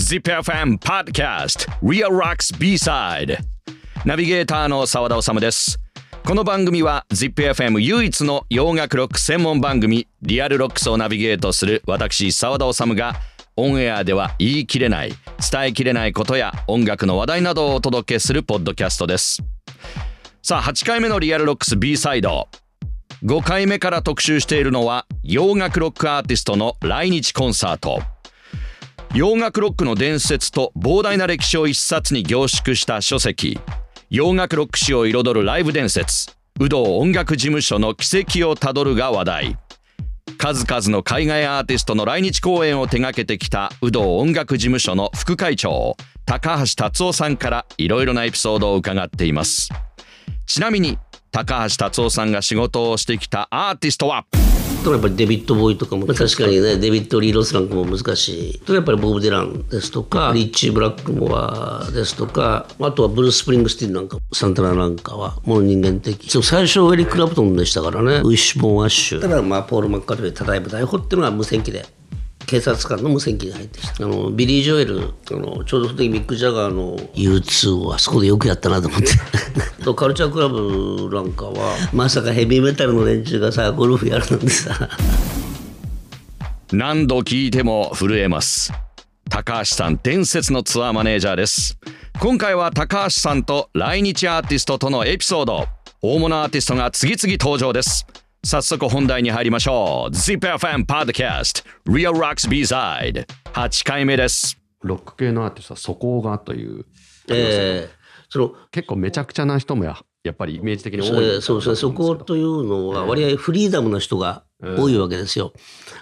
ZIPFM Podcast. Real Rocks B-Side. ナビゲーターの澤田治です。この番組は ZIPFM 唯一の洋楽ロック専門番組 Real Rocks をナビゲートする私澤田治がオンエアでは言い切れない伝えきれないことや音楽の話題などをお届けするポッドキャストです。さあ8回目のリアルロックス B サイド5回目から特集しているのは洋楽ロックアーティストの来日コンサート。洋楽ロックの伝説と膨大な歴史を一冊に凝縮した書籍。洋楽ロック史を彩るライブ伝説。有働音楽事務所の奇跡をたどるが話題。数々の海外アーティストの来日公演を手掛けてきた有働音楽事務所の副会長高橋達夫さんからいろいろなエピソードを伺っています。ちなみに高橋達夫さんが仕事をしてきたアーティストは？とやっぱりデビッド・ボーイとかも確かにねデビッド・リー・ロスなんかも難しい。とやっぱりボブ・ディランですとかリッチー・ブラックモアですとかあとはブルース・スプリングスティンなんかサンタナなんかはもう人間的。最初ウェリック・ラプトンでしたからね。ウィッシュ・ボーン・アッシュ。ただまあポール・マッカートニーただいま逮捕っていうのは無線機で警察官の無線機に入ってきた。あのビリー・ジョエルあのちょうどその時ミック・ジャガーの U2 をあそこでよくやったなと思って。とカルチャークラブなんかはまさかヘビーメタルの連中がさゴルフやるなんてさ。何度聞いても震えます。高橋さん伝説のツアーマネージャーです。今回は高橋さんと来日アーティストとのエピソード。大物アーティストが次々登場です早速本題に入りましょう。ZIPFM Podcast Real Rocks B-Side 8回目です。ロック系のアーティストは素行がという、えー、その結構めちゃくちゃな人もややっぱりイメージ的に多い、えーそうですね。そこというのは割合フリーダムな人が多いわけですよ、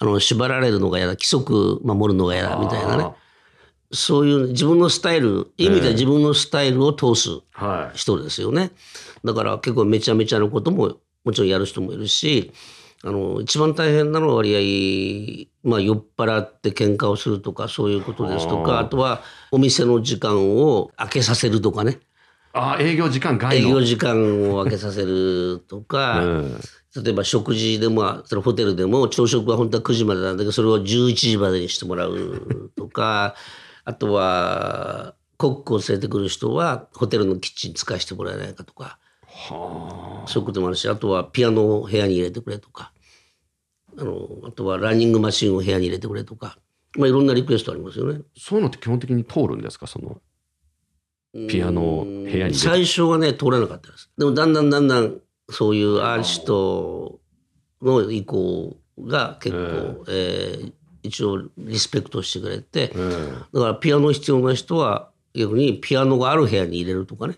あの縛られるのが嫌だ規則守るのが嫌だみたいなね。そういう自分のスタイル意味では自分のスタイルを通すはい。人ですよね。だから結構めちゃめちゃなことももちろんやる人もいるし、あの一番大変なのは割合、まあ、酔っ払って喧嘩をするとかそういうことですとかあとはお店の時間を空けさせるとかね。あ営業時間外営の業時間を空けさせるとか、うん。例えば食事でもそのホテルでも朝食は本当は9時までなんだけどそれを11時までにしてもらうとか あとはコックを連れてくる人はホテルのキッチン使わせてもらえないかとかそういうこともあるしあとはピアノを部屋に入れてくれとかあのあとはランニングマシンを部屋に入れてくれとか、まあ、いろんなリクエストありますよね。そういうのって基本的に通るんですか？そのピアノを部屋に最初はね通らなかったです。でもだんだんだんだんそういうアーティストの意向が結構、えー一応リスペクトしてくれて、だからピアノ必要な人は逆にピアノがある部屋に入れるとかね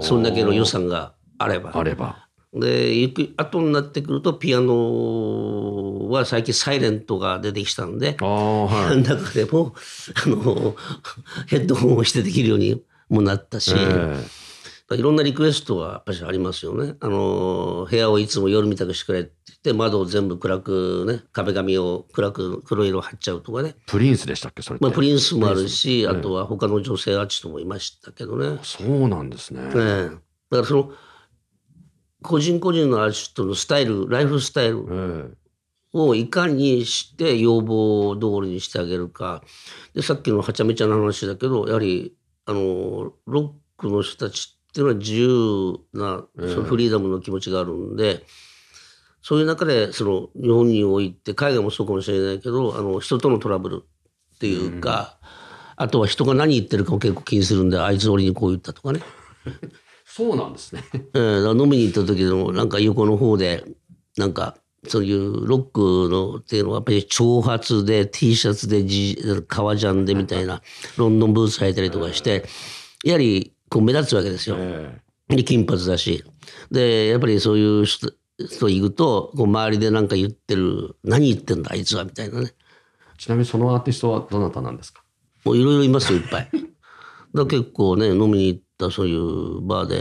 そんだけの予算があれば。あれば。でゆく後になってくるとピアノは最近サイレントが出てきたんではい。中でもあのヘッドホンをしてできるようにもなったし、えいろんなリクエストはやっぱりありますよね。あの部屋をいつも夜みたくしてくれって窓を全部暗くね壁紙を暗く黒色貼っちゃうとかね。プリンスでしたっけそれまあプリンスもあるし、あとは他の女性アーティストもいましたけどね。そうなんですね、ええ。だからその個人個人のアーティストのスタイルライフスタイルえをいかにして要望通りにしてあげるか。でさっきのはちゃめちゃな話だけどやはりあのロックの人たちっていうのは自由なそのフリーダムの気持ちがあるんで、そういう中でその日本において海外もそうかもしれないけどあの人とのトラブルっていうか、あとは人が何言ってるかも結構気にするんであいつ俺にこう言ったとかね。そうなんですね。えーだから飲みに行った時でもなんか横の方でなんかそういうロックのっていうのはやっぱり長髪で T シャツでジ革ジャンでみたいなロンドンブーツ履いたりとかしてやはりこう目立つわけですよ。え。で金髪だし。でやっぱりそういう人人行くとこう周りで何か言ってる何言ってんだあいつはみたいなね。えちなみにそのアーティストはどなたなんですか？もういろいろいますよいっぱい。だ結構ね飲みに行ったそういうバーで、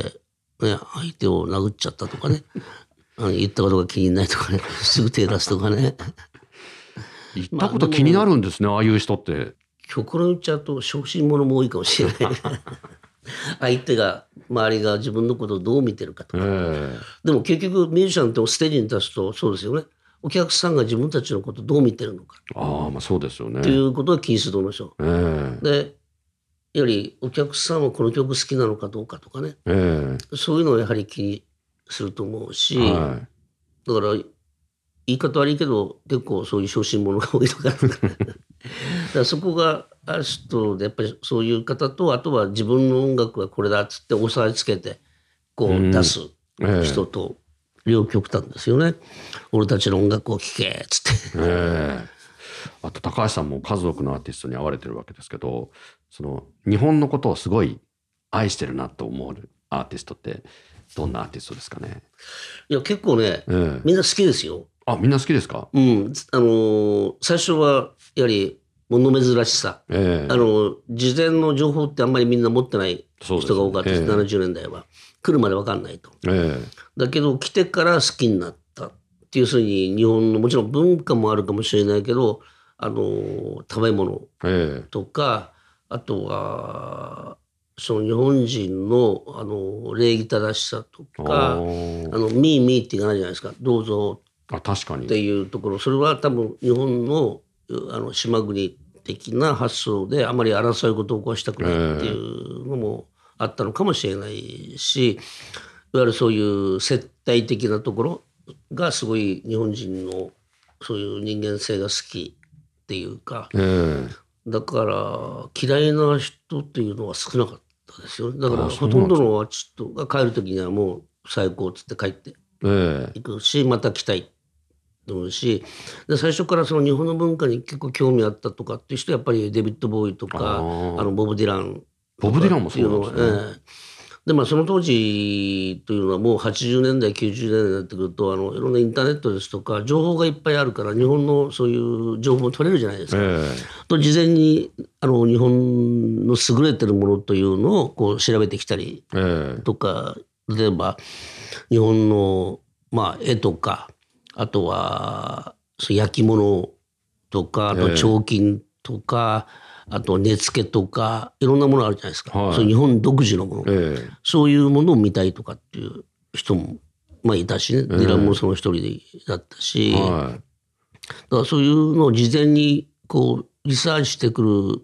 ね、相手を殴っちゃったとかね。言ったことが気にないとかね。すぐ手出すとかね。行ったこと気になるんですね、ああいう人って。極論言っちゃうと小心者も多いかもしれない 相手が周りが自分のことをどう見てるかとか、えでも結局ミュージシャンってステージに立つとそうですよね。お客さんが自分たちのことをどう見てるのか。ああまあそうですよね。っていうことを気にすると思いますよ。ええ。でやはりお客さんはこの曲好きなのかどうかとかね。えそういうのをやはり気にすると思うし、えはだから言い方悪いけど結構そういう小心者が多いとか だからそこがある人でやっぱりそういう方とあとは自分の音楽はこれだっつって押さえつけてこう出す人と両極端ですよね。俺たちの音楽を聴けっつって。ええあと高橋さんも数多くのアーティストに会われてるわけですけどその日本のことをすごい愛してるなと思うアーティストってどんなアーティストですかね、いや結構ねええみんな好きですよ。あみんな好きですか、うん、あのー最初はやはり物珍しさ、ええ。あの事前の情報ってあんまりみんな持ってない人が多かったです、ええ。70年代は。来るまで分かんないと。えだけど来てから好きになったっていうふうに日本のもちろん文化もあるかもしれないけどあのー食べ物ええ。とかあとはその日本人のあの礼儀正しさとえかあのミーミーって言わないじゃないですか。どうぞあ確かに。っていうところ。それは多分日本のあの島国的な発想であまり争い事を起こしたくないっていうのもあったのかもしれないしいわゆるそういう接待的なところがすごい日本人のそういう人間性が好きっていうかええ。だから嫌いな人っていうのは少なかったですよね。だからほとんどのアーティストが帰る時にはもう最高っつって帰ってええ。行くしまた来たいと思うしで最初からその日本の文化に結構興味あったとかっていう人はやっぱりデビッド・ボーイとかあのボブ・ディランボブ・ディランもそうなんですね、ええ。でまあその当時というのはもう80年代90年代になってくるとあのいろんなインターネットですとか情報がいっぱいあるから日本のそういう情報も取れるじゃないですか。えと事前にあの日本の優れてるものというのをこう調べてきたりえええ。とか例えば日本の、まあ、絵とかあとは焼き物とかあとええ彫金とか、あと根付けとかいろんなものあるじゃないですか、はい。そう日本独自のもの、ええ。そういうものを見たいとかっていう人も、まあ、いたしね、ディランもその一人でだったし、はだからそういうのを事前にこうリサーチしてくる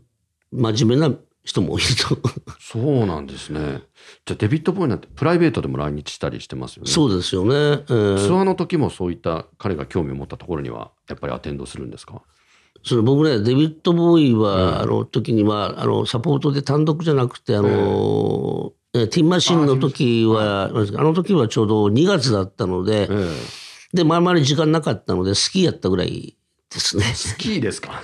真面目な人もいると。いそうなんですね。じゃあデビッド・ボーイなんてプライベートでも来日したりしてますよね。そうですよね。えーツアーの時もそういった彼が興味を持ったところにはやっぱりアテンドするんですか？それ僕ねデビッド・ボーイは、あの時にはあのサポートで単独じゃなくてあの、えティンマシンの時はあの時はちょうど2月だったので、えでまああまり時間なかったのでスキーやったぐらいですね。えスキーですか？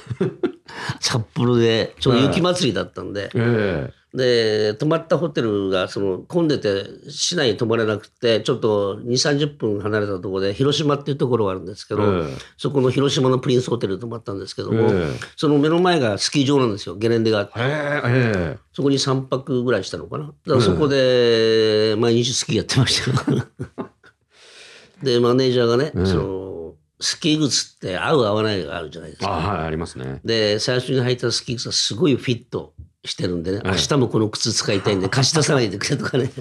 札幌でちょうど雪祭りだったんで、えで泊まったホテルがその混んでて市内に泊まれなくてちょっと2 3 0分離れたところで広島っていうところがあるんですけえど、えそこの広島のプリンスホテルに泊まったんですけども、えその目の前がスキー場なんですよ。ゲレンデがあって。そこに3泊ぐらいしたのかな。だからそこで毎日スキーやってました。よ でマネージャーがね、うんそのスキー靴って合う合わないがあるじゃないですあかはいありますね。で最初に履いたスキー靴はすごいフィットしてるんでね、ええ明日もこの靴使いたいんで貸し出さないでくれとかね。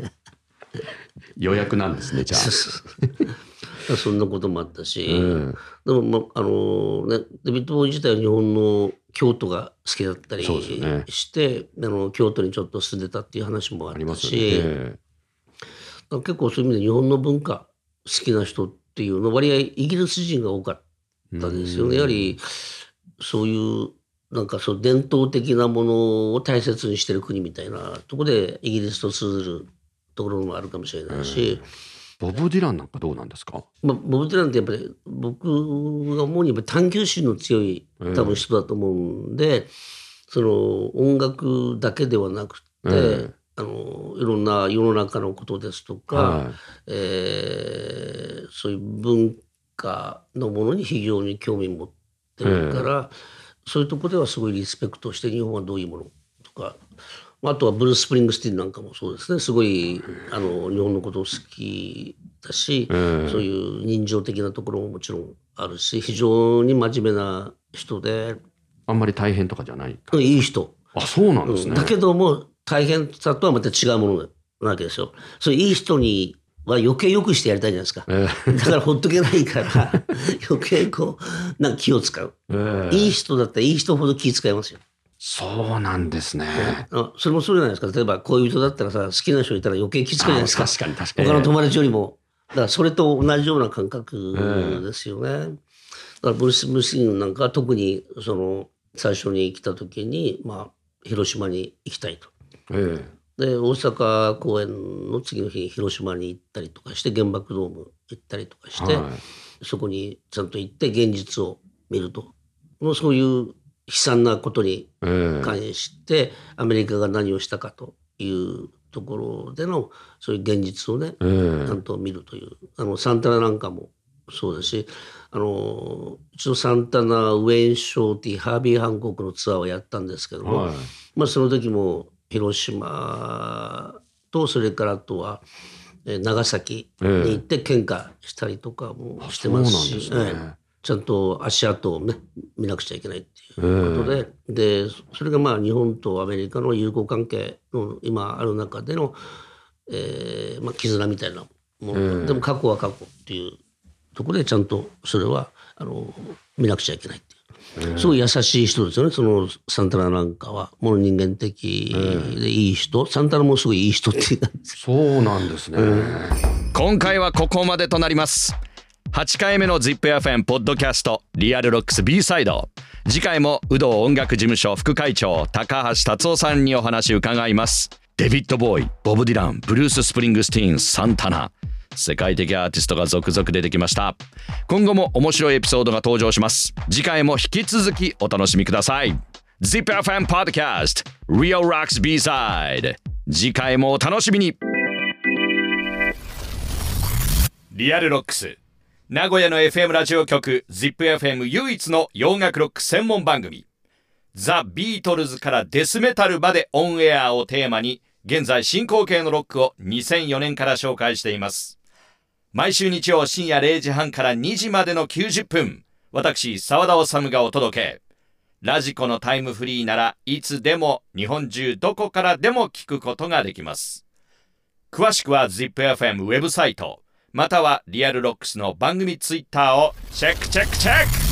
予約なんですねじゃあ。そんなこともあったし、えでも、まあのね、デビッド・ボーイ自体は日本の京都が好きだったりして、あの京都にちょっと住んでたっていう話もあったありますよし、ね。え結構そういう意味で日本の文化好きな人っていうの割合イギリス人が多かったですよね。やはりそういうなんかそう伝統的なものを大切にしてる国みたいなところでイギリスと通ずるところもあるかもしれないし、ボブ・ディランなんかどうなんですか？まあ、ボブ・ディランってやっぱり僕が思うにやっぱり探求心の強い多分人だと思うんで、その音楽だけではなくて、えあのいろんな世の中のことですとか、はえーそういう文化のものに非常に興味持ってるから、そういうところではすごいリスペクトして日本はどういうものとかあとはブルース・スプリングスティーンなんかもそうですね。すごいあの日本のことを好きだし、ええそういう人情的なところももちろんあるし非常に真面目な人で。あんまり大変とかじゃないいい人、あそうなんですね、だけども大変さとはまた違うものなわけですよ。そういういい人には余計良くしてやりたいじゃないですか。だからほっとけないから、余計こう、なんか気を使う。ええいい人だったらいい人ほど気使いますよ。そうなんですね。あそれもそうじゃないですか。例えば恋人だったらさ、好きな人いたら余計気使うじゃないですか。あ確かに確かに他の友達よりも。だからそれと同じような感覚ですよね。だからブルース・ムシンなんかは特にその最初に来た時に、まあ、広島に行きたいと。えで大阪公演の次の日広島に行ったりとかして原爆ドーム行ったりとかして、はそこにちゃんと行って現実を見ると。もうそういう悲惨なことにええ。関してアメリカが何をしたかというところでのそういう現実をねええ。ちゃんと見るという。あのサンタナなんかもそうですしあの一度サンタナウェイン・ショーティハービー・ハンコックのツアーをやったんですけども、はい。まあ、その時も広島とそれからあとはえー長崎に行って喧嘩したりとかもしてますし、そうなんですね。ええちゃんと足跡をね見なくちゃいけないっていうことで、でそれがまあ日本とアメリカの友好関係の今ある中での、えーまあ、絆みたいなもの、でも過去は過去っていうところでちゃんとそれはあの見なくちゃいけないっていう。すごい優しい人ですよね、そのサンタナなんかは。もう人間的でいい人、サンタナもすごいいい人っていう。そうなんですね。今回はここまでとなります。8回目の ZIPFM ポッドキャスト Real Rocks B-Side。次回もウドー音楽事務所副会長高橋達夫さんにお話伺います。デビッド・ボウイボブ・ディランブルース・スプリングスティーンサンタナ世界的アーティストが続々出てきました。今後も面白いエピソードが登場します。次回も引き続きお楽しみください。ZIPFM Podcast Real Rocks B-Side 次回もお楽しみに。 Real Rocks。名古屋の FM ラジオ局 ZIPFM 唯一の洋楽ロック専門番組。ザ・ビートルズからデスメタルまでオンエアをテーマに現在進行形のロックを2004年から紹介しています。毎週日曜深夜0時半から2時までの90分私沢田治がお届け。 radiko のタイムフリーならいつでも日本中どこからでも聞くことができます。詳しくは ZIPFM ウェブサイトまたは Real Rocks の番組 Twitter をチェックチェックチェック。